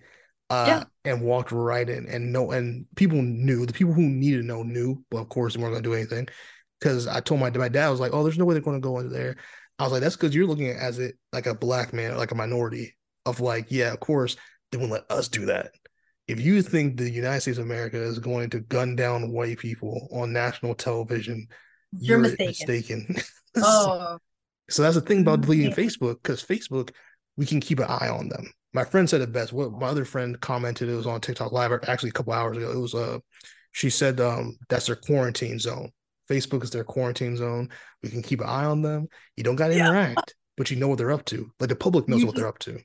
Uh, yeah. and walked right in and no and people knew the people who needed to know knew but of course they weren't going to do anything because i told my, my dad i was like oh there's no way they're going to go into there i was like that's because you're looking at as it like a black man like a minority of like yeah of course they won't let us do that if you think the United States of America is going to gun down white people on national television, you're, you're mistaken. mistaken. [LAUGHS] oh. so that's the thing about deleting yeah. Facebook because Facebook, we can keep an eye on them. My friend said it best. What my other friend commented, it was on TikTok Live actually a couple hours ago. It was uh, she said um that's their quarantine zone. Facebook is their quarantine zone. We can keep an eye on them. You don't got to yeah. interact, but you know what they're up to. Like the public knows you what just, they're up to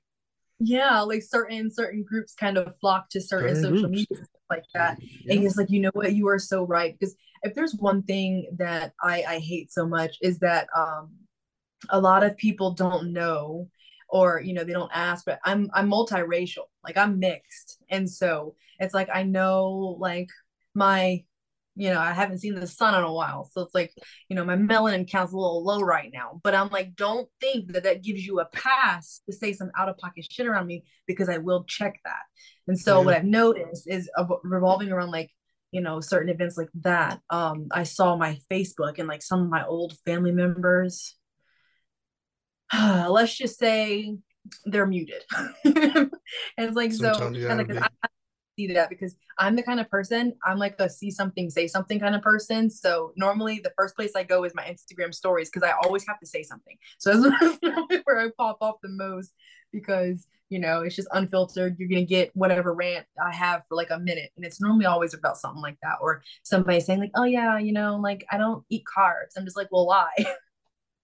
yeah like certain certain groups kind of flock to certain, certain social media like that yeah. and it's like you know what you are so right because if there's one thing that i i hate so much is that um a lot of people don't know or you know they don't ask but i'm i'm multiracial like i'm mixed and so it's like i know like my you know, I haven't seen the sun in a while. So it's like, you know, my melanin count's a little low right now. But I'm like, don't think that that gives you a pass to say some out of pocket shit around me because I will check that. And so yeah. what I've noticed is revolving around like, you know, certain events like that. Um, I saw my Facebook and like some of my old family members, [SIGHS] let's just say they're muted. [LAUGHS] and it's like, Sometimes so, and like, I, see that because I'm the kind of person, I'm like a see something, say something kind of person. So normally the first place I go is my Instagram stories because I always have to say something. So that's [LAUGHS] where I pop off the most because, you know, it's just unfiltered. You're going to get whatever rant I have for like a minute. And it's normally always about something like that. Or somebody saying, like, oh, yeah, you know, like I don't eat carbs. I'm just like, well, why? [LAUGHS]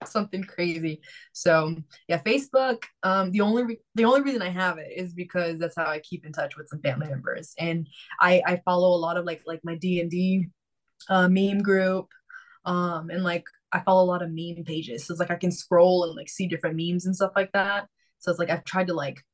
something crazy. So yeah, Facebook. Um, the only re- the only reason I have it is because that's how I keep in touch with some family members, and I I follow a lot of like like my D and D uh, meme group, um, and like I follow a lot of meme pages. So it's like I can scroll and like see different memes and stuff like that. So it's like I've tried to like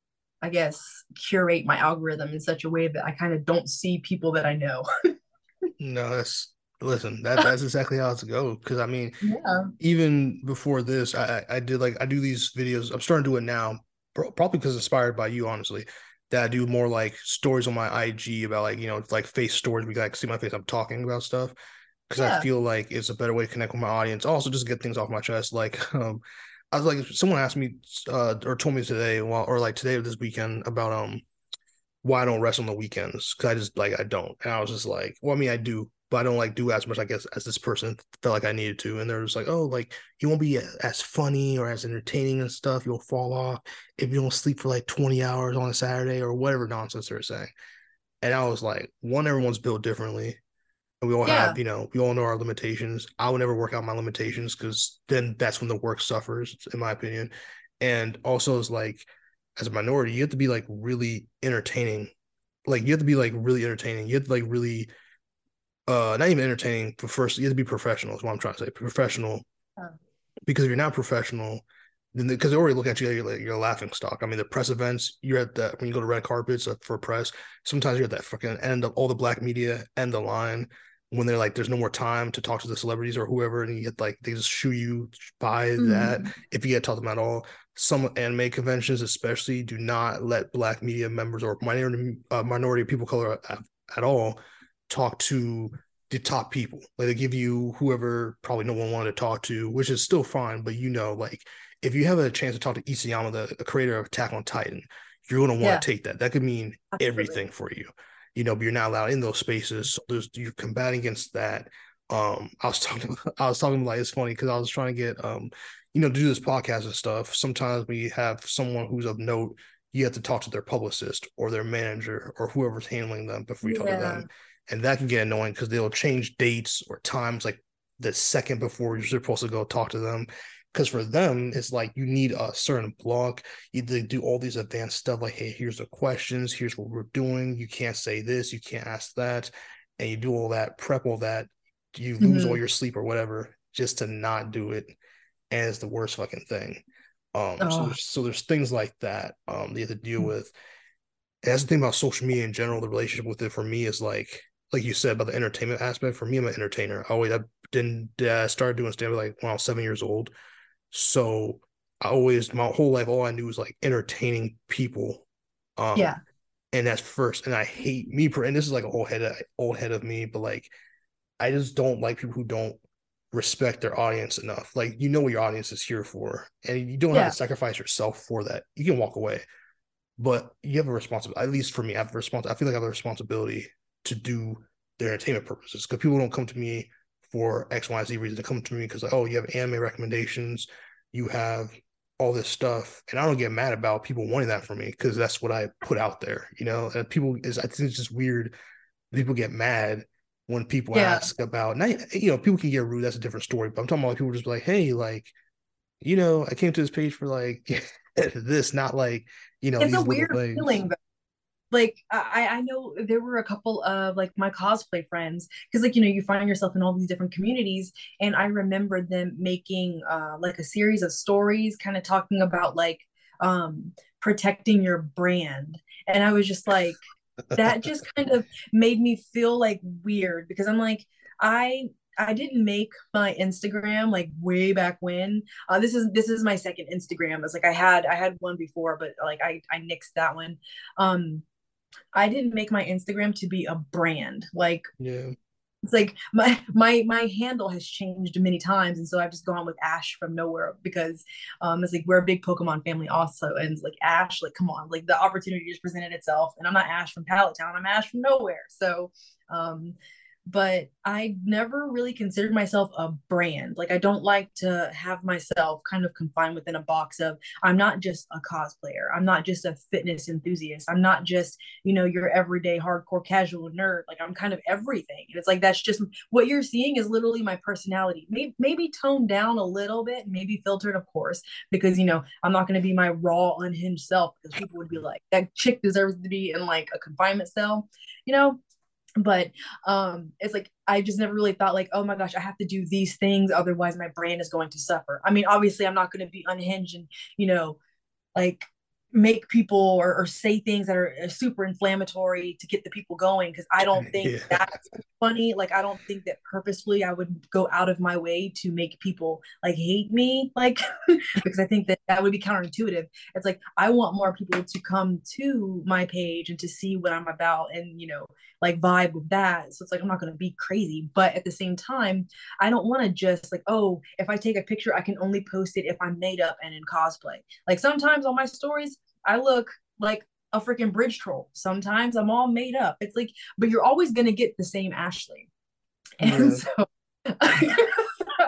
I guess curate my algorithm in such a way that I kind of don't see people that I know. [LAUGHS] no, that's Listen, that that's exactly how it's go. Because I mean, yeah. even before this, I I did like I do these videos. I'm starting to do it now, probably because inspired by you, honestly. That I do more like stories on my IG about like you know like face stories. We like see my face. I'm talking about stuff because yeah. I feel like it's a better way to connect with my audience. Also, just get things off my chest. Like, [LAUGHS] um, I was like, someone asked me uh, or told me today, well, or like today or this weekend about um why I don't rest on the weekends because I just like I don't. And I was just like, well, I mean, I do but I don't like do as much, I guess, as this person felt like I needed to. And they're just like, oh, like you won't be as funny or as entertaining and stuff. You'll fall off if you don't sleep for like 20 hours on a Saturday or whatever nonsense they're saying. And I was like, one, everyone's built differently. And we all yeah. have, you know, we all know our limitations. I would never work out my limitations because then that's when the work suffers, in my opinion. And also, it's like, as a minority, you have to be like really entertaining. Like, you have to be like really entertaining. You have to like really uh not even entertaining but first you have to be professional is what i'm trying to say professional oh. because if you're not professional then because they already look at you you're, like, you're a laughing stock i mean the press events you're at that when you go to red carpets uh, for press sometimes you're at that fucking end of all the black media end the line when they're like there's no more time to talk to the celebrities or whoever and you get like they just shoo you by mm-hmm. that if you get to talk to them at all some anime conventions especially do not let black media members or minority uh, minority people color at, at all talk to the top people. Like they give you whoever probably no one wanted to talk to, which is still fine. But you know, like if you have a chance to talk to Isayama, the, the creator of Attack on Titan, you're going to want to yeah. take that. That could mean Absolutely. everything for you, you know. But you're not allowed in those spaces. So there's you're combating against that. Um, I was [LAUGHS] talking, I was talking like it's funny because I was trying to get um, you know, to do this podcast and stuff. Sometimes we have someone who's of note. You have to talk to their publicist or their manager or whoever's handling them before you yeah. talk to them and that can get annoying because they'll change dates or times like the second before you're supposed to go talk to them. Because for them it's like you need a certain block. You do all these advanced stuff like hey here's the questions. Here's what we're doing. You can't say this. You can't ask that. And you do all that prep all that. You lose mm-hmm. all your sleep or whatever just to not do it. And it's the worst fucking thing. Um oh. so, there's, so there's things like that um you have to deal mm-hmm. with. That's the thing about social media in general. The relationship with it for me is like, like you said about the entertainment aspect. For me, I'm an entertainer. I always I didn't uh, started doing stand up like when I was seven years old. So I always my whole life all I knew was like entertaining people. Um, yeah. And that's first. And I hate me and this is like a whole head of, old head of me, but like I just don't like people who don't respect their audience enough. Like you know what your audience is here for, and you don't yeah. have to sacrifice yourself for that. You can walk away, but you have a responsibility. At least for me, I have a responsibility. I feel like I have a responsibility to do their entertainment purposes because people don't come to me for X, Y, Z reason. They come to me because like, oh, you have anime recommendations, you have all this stuff, and I don't get mad about people wanting that from me because that's what I put out there. You know, and people is I think it's just weird. People get mad when people yeah. ask about now you know people can get rude that's a different story but i'm talking about like people just be like hey like you know i came to this page for like [LAUGHS] this not like you know it's a weird feeling like I, I know there were a couple of like my cosplay friends because like you know you find yourself in all these different communities and i remember them making uh like a series of stories kind of talking about like um protecting your brand and i was just like that just [LAUGHS] kind of made me feel like weird because I'm like, I I didn't make my Instagram like way back when. Uh, this is this is my second Instagram. It's like I had I had one before, but like I I nixed that one. Um, I didn't make my Instagram to be a brand. Like yeah, it's like my my my handle has changed many times. And so i've just gone with ash from nowhere because um it's like we're a big pokemon family also. And like ash like come on like the opportunity just presented itself. And i'm not ash from pallet town. I'm ash from nowhere. So um but I never really considered myself a brand. Like I don't like to have myself kind of confined within a box of I'm not just a cosplayer. I'm not just a fitness enthusiast. I'm not just, you know, your everyday hardcore casual nerd. Like I'm kind of everything. And it's like that's just what you're seeing is literally my personality. Maybe maybe toned down a little bit, maybe filtered, of course, because you know, I'm not gonna be my raw, unhinged self because people would be like, that chick deserves to be in like a confinement cell, you know but um it's like i just never really thought like oh my gosh i have to do these things otherwise my brain is going to suffer. I mean obviously i'm not going to be unhinged and you know like make people or, or say things that are uh, super inflammatory to get the people going because i don't [LAUGHS] think yeah. that's funny. Like i don't think that purposefully i would go out of my way to make people like hate me like [LAUGHS] because i think that that would be counterintuitive. It's like i want more people to come to my page and to see what i'm about and you know like vibe with that. So it's like i'm not going to be crazy. But at the same time i don't want to just like oh if i take a picture i can only post it if i'm made up and in cosplay. Like sometimes on my stories I look like a freaking bridge troll. Sometimes I'm all made up. It's like, but you're always gonna get the same Ashley. And yeah. so [LAUGHS]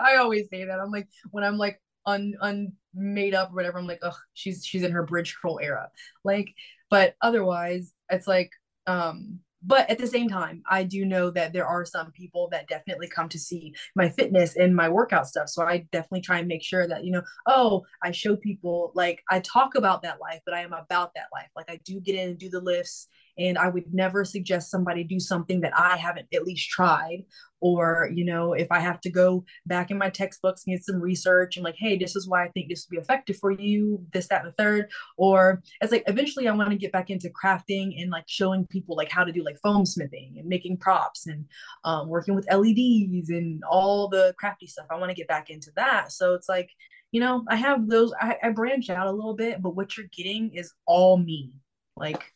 I always say that. I'm like, when I'm like un unmade up or whatever, I'm like, oh, she's she's in her bridge troll era. Like, but otherwise, it's like, um, but at the same time i do know that there are some people that definitely come to see my fitness and my workout stuff. So i definitely try and make sure that you know oh i show people like i talk about that life but i am about that life. Like i do get in and do the lifts and i would never suggest somebody do something that i haven't at least tried or you know if i have to go back in my textbooks and get some research and like hey this is why i think this would be effective for you this that and the third or it's like eventually i want to get back into crafting and like showing people like how to do like foam smithing and making props and um, working with leds and all the crafty stuff. I want to get back into that. So it's like you know i have those I, I branch out a little bit but what you're getting is all me. Like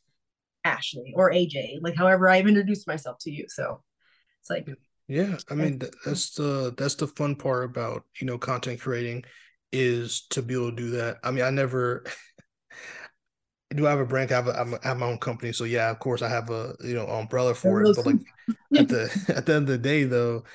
ashley or aj like however i've introduced myself to you so it's like yeah, I mean that's the that's the fun part about you know content creating is to be able to do that. I mean, I never [LAUGHS] do I have a brand. I have, a, I have my own company, so yeah, of course I have a you know umbrella for it. But like at the [LAUGHS] [LAUGHS] at the end of the day, though,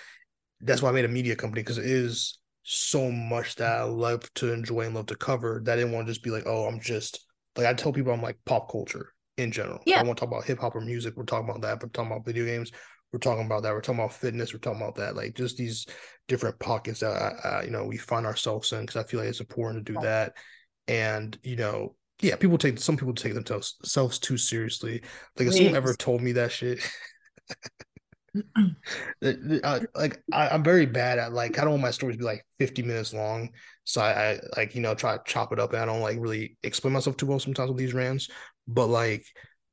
that's why I made a media company because it is so much that I love to enjoy and love to cover that I didn't want to just be like, oh, I'm just like I tell people I'm like pop culture in general. Yeah. I want to talk about hip hop or music. We're talking about that, but talking about video games we're talking about that. We're talking about fitness. We're talking about that. Like just these different pockets that uh, you know we find ourselves in because I feel like it's important to do that. And you know, yeah, people take some people take themselves too seriously. Like if someone ever told me that shit. [LAUGHS] [CLEARS THROAT] I, like I, am very bad at like I don't want my stories to be like 50 minutes long. So I, I like you know try to chop it up and I don't like really explain myself too well sometimes with these rants. But like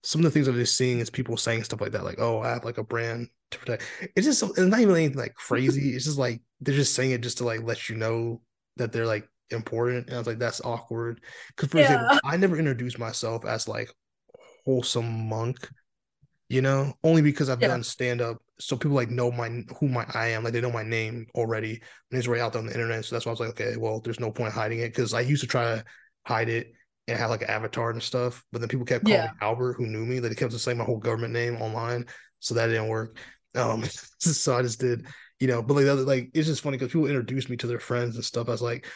some of the things I'm just seeing is people saying stuff like that, like, "Oh, I have like a brand to protect." It's just it's not even anything like crazy. [LAUGHS] it's just like they're just saying it just to like let you know that they're like important. And I was like, that's awkward. Because for yeah. example, I never introduced myself as like wholesome monk, you know, only because I've yeah. done stand up. So people like know my who my I am, like they know my name already, and it's right out there on the internet. So that's why I was like, okay, well, there's no point hiding it because I used to try to hide it and had like an avatar and stuff, but then people kept calling yeah. me Albert, who knew me. Like they kept saying my whole government name online, so that didn't work. Um, [LAUGHS] so I just did, you know. But like, other, like it's just funny because people introduce me to their friends and stuff. I was like,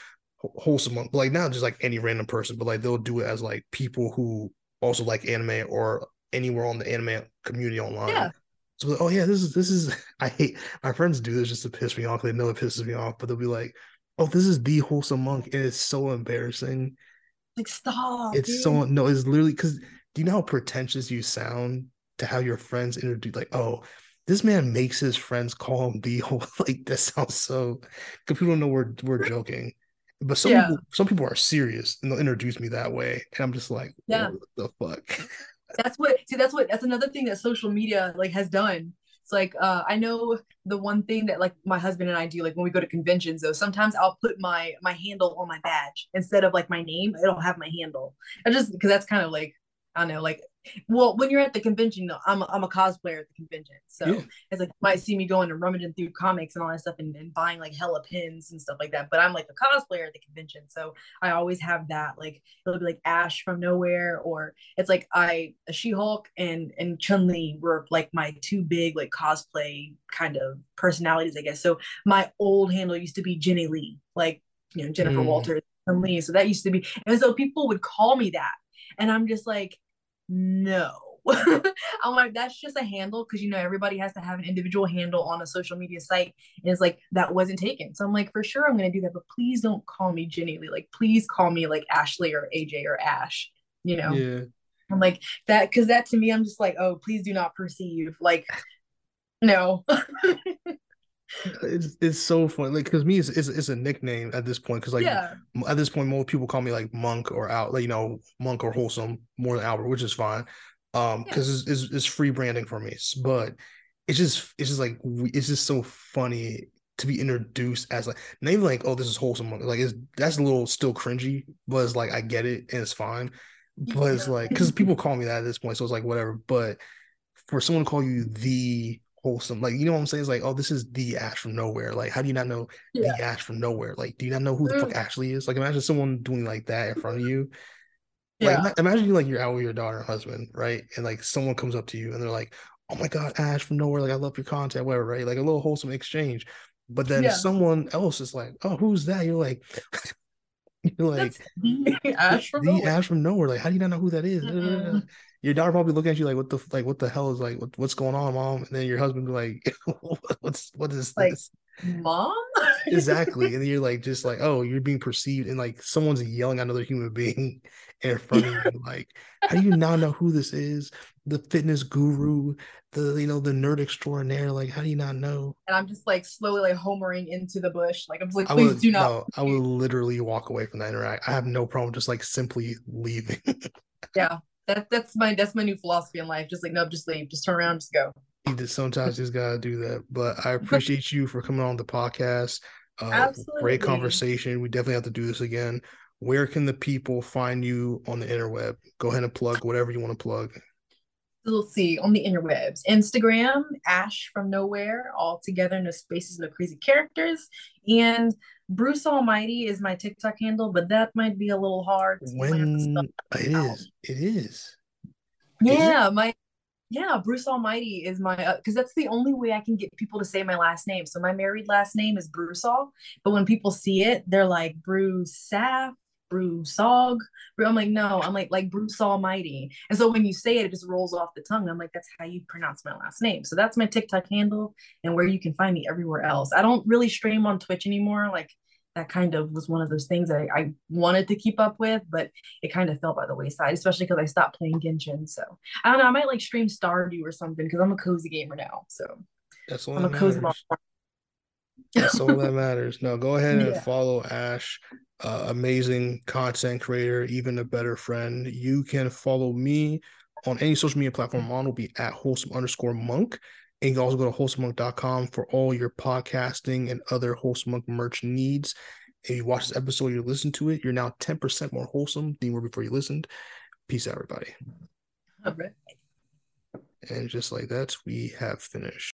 wholesome monk but like not just like any random person but like they'll do it as like people who also like anime or anywhere on the anime community online yeah so oh yeah this is this is [LAUGHS] i hate my friends do this just to piss me off they know it pisses me off but they'll be like oh this is the wholesome monk and it's so embarrassing like stop it's dude. so no it's literally because do you know how pretentious you sound to how your friends introduce like oh this man makes his friends call him [LAUGHS] the whole like that sounds so because people don't know we're we're joking but some yeah. people, some people are serious and they'll introduce me that way, and I'm just like, yeah, what the fuck. That's what. See, that's what. That's another thing that social media like has done. It's like uh, I know the one thing that like my husband and I do like when we go to conventions though sometimes I'll put my my handle on my badge instead of like my name it'll have my handle. I just because that's kind of like I don't know like well, when you're at the convention, though, I'm a, I'm a cosplayer at the convention, so yeah. it's like you might see me going and rummaging through comics and all that stuff and, and buying like hella pins and stuff like that. But I'm like a cosplayer at the convention, so I always have that. Like it'll be like Ash from nowhere, or it's like I She Hulk and and Chun Li were like my two big like cosplay kind of personalities, I guess. So my old handle used to be Jenny Lee, like you know Jennifer mm. Walters and Lee. So that used to be, and so people would call me that, and I'm just like no. [LAUGHS] I'm like, that's just a handle because you know everybody has to have an individual handle on a social media site. And it's like that wasn't taken. So I'm like, for sure I'm gonna do that, but please don't call me Jenny Lee. Like, please call me like Ashley or AJ or Ash, you know? Yeah. I'm like that because that to me, I'm just like, oh, please do not perceive. Like, no. [LAUGHS] it's it's so funny like because me it's, it's, it's a nickname at this point because like yeah. at this point more people call me like monk or out like you know monk or wholesome more than albert which is fine um because yeah. it's, it's, it's free branding for me but it's just it's just like it's just so funny to be introduced as like not even like oh this is wholesome monk. like it's that's a little still cringy but it's like i get it and it's fine but yeah. it's like because people call me that at this point so it's like whatever but for someone to call you the wholesome. Like, you know what I'm saying? It's like, oh, this is the Ash from nowhere. Like, how do you not know yeah. the Ash from nowhere? Like, do you not know who the mm. fuck Ashley is? Like, imagine someone doing like that in front of you. Yeah. Like, imagine you like you're out with your daughter husband, right? And like someone comes up to you and they're like, oh my God, Ash from nowhere. Like, I love your content, whatever, right? Like a little wholesome exchange. But then yeah. someone else is like, oh, who's that? You're like, [LAUGHS] [LAUGHS] like the [LAUGHS] Ash from the nowhere. Ash from nowhere. Like, how do you not know who that is? Mm-hmm your daughter probably looking at you like, what the like, what the hell is like, what, what's going on, mom? And then your husband be like, [LAUGHS] what's what is like, this? Mom? exactly. And you're like, just like, oh, you're being perceived, and like someone's yelling at another human being [LAUGHS] in front of you. Like, how do you not know who this is? The fitness guru, the you know, the nerd extraordinaire. Like, how do you not know? And I'm just like slowly like homering into the bush. Like, I'm just like, please would, do not. No, I will literally walk away from that interact. I have no problem just like simply leaving. [LAUGHS] yeah that that's my that's my new philosophy in life. Just like no, just leave, just turn around, just go. Sometimes just gotta do that. But I [LAUGHS] appreciate you for coming on the podcast. Uh, Absolutely. Great conversation. We definitely have to do this again. Where can the people find you on the interweb? Go ahead and plug whatever you want to plug. We'll see on the interwebs. Instagram, Ash from Nowhere, all together, no spaces, no crazy characters. And Bruce Almighty is my TikTok handle, but that might be a little hard. When it is, it is. Yeah, is my yeah, Bruce Almighty is my because uh, that's the only way I can get people to say my last name. So my married last name is All, but when people see it, they're like Bruce Saf, Bruce Sog. I'm like, no, I'm like like Bruce Almighty. And so when you say it, it just rolls off the tongue. I'm like, that's how you pronounce my last name. So that's my TikTok handle and where you can find me everywhere else. I don't really stream on Twitch anymore. Like that kind of was one of those things that I, I wanted to keep up with, but it kind of fell by the wayside, especially because I stopped playing Genshin. So I don't know. I might like stream Stardew or something because I'm a cozy gamer now. So that's all I'm that a cozy matters. That's all that [LAUGHS] matters. No, go ahead and yeah. follow Ash. Uh, amazing content creator, even a better friend. You can follow me on any social media platform on will be at wholesome underscore monk. And you can also go to wholesomemonk.com for all your podcasting and other wholesome monk merch needs. If you watch this episode, you listen to it, you're now 10% more wholesome than you were before you listened. Peace out, everybody. All right. And just like that, we have finished.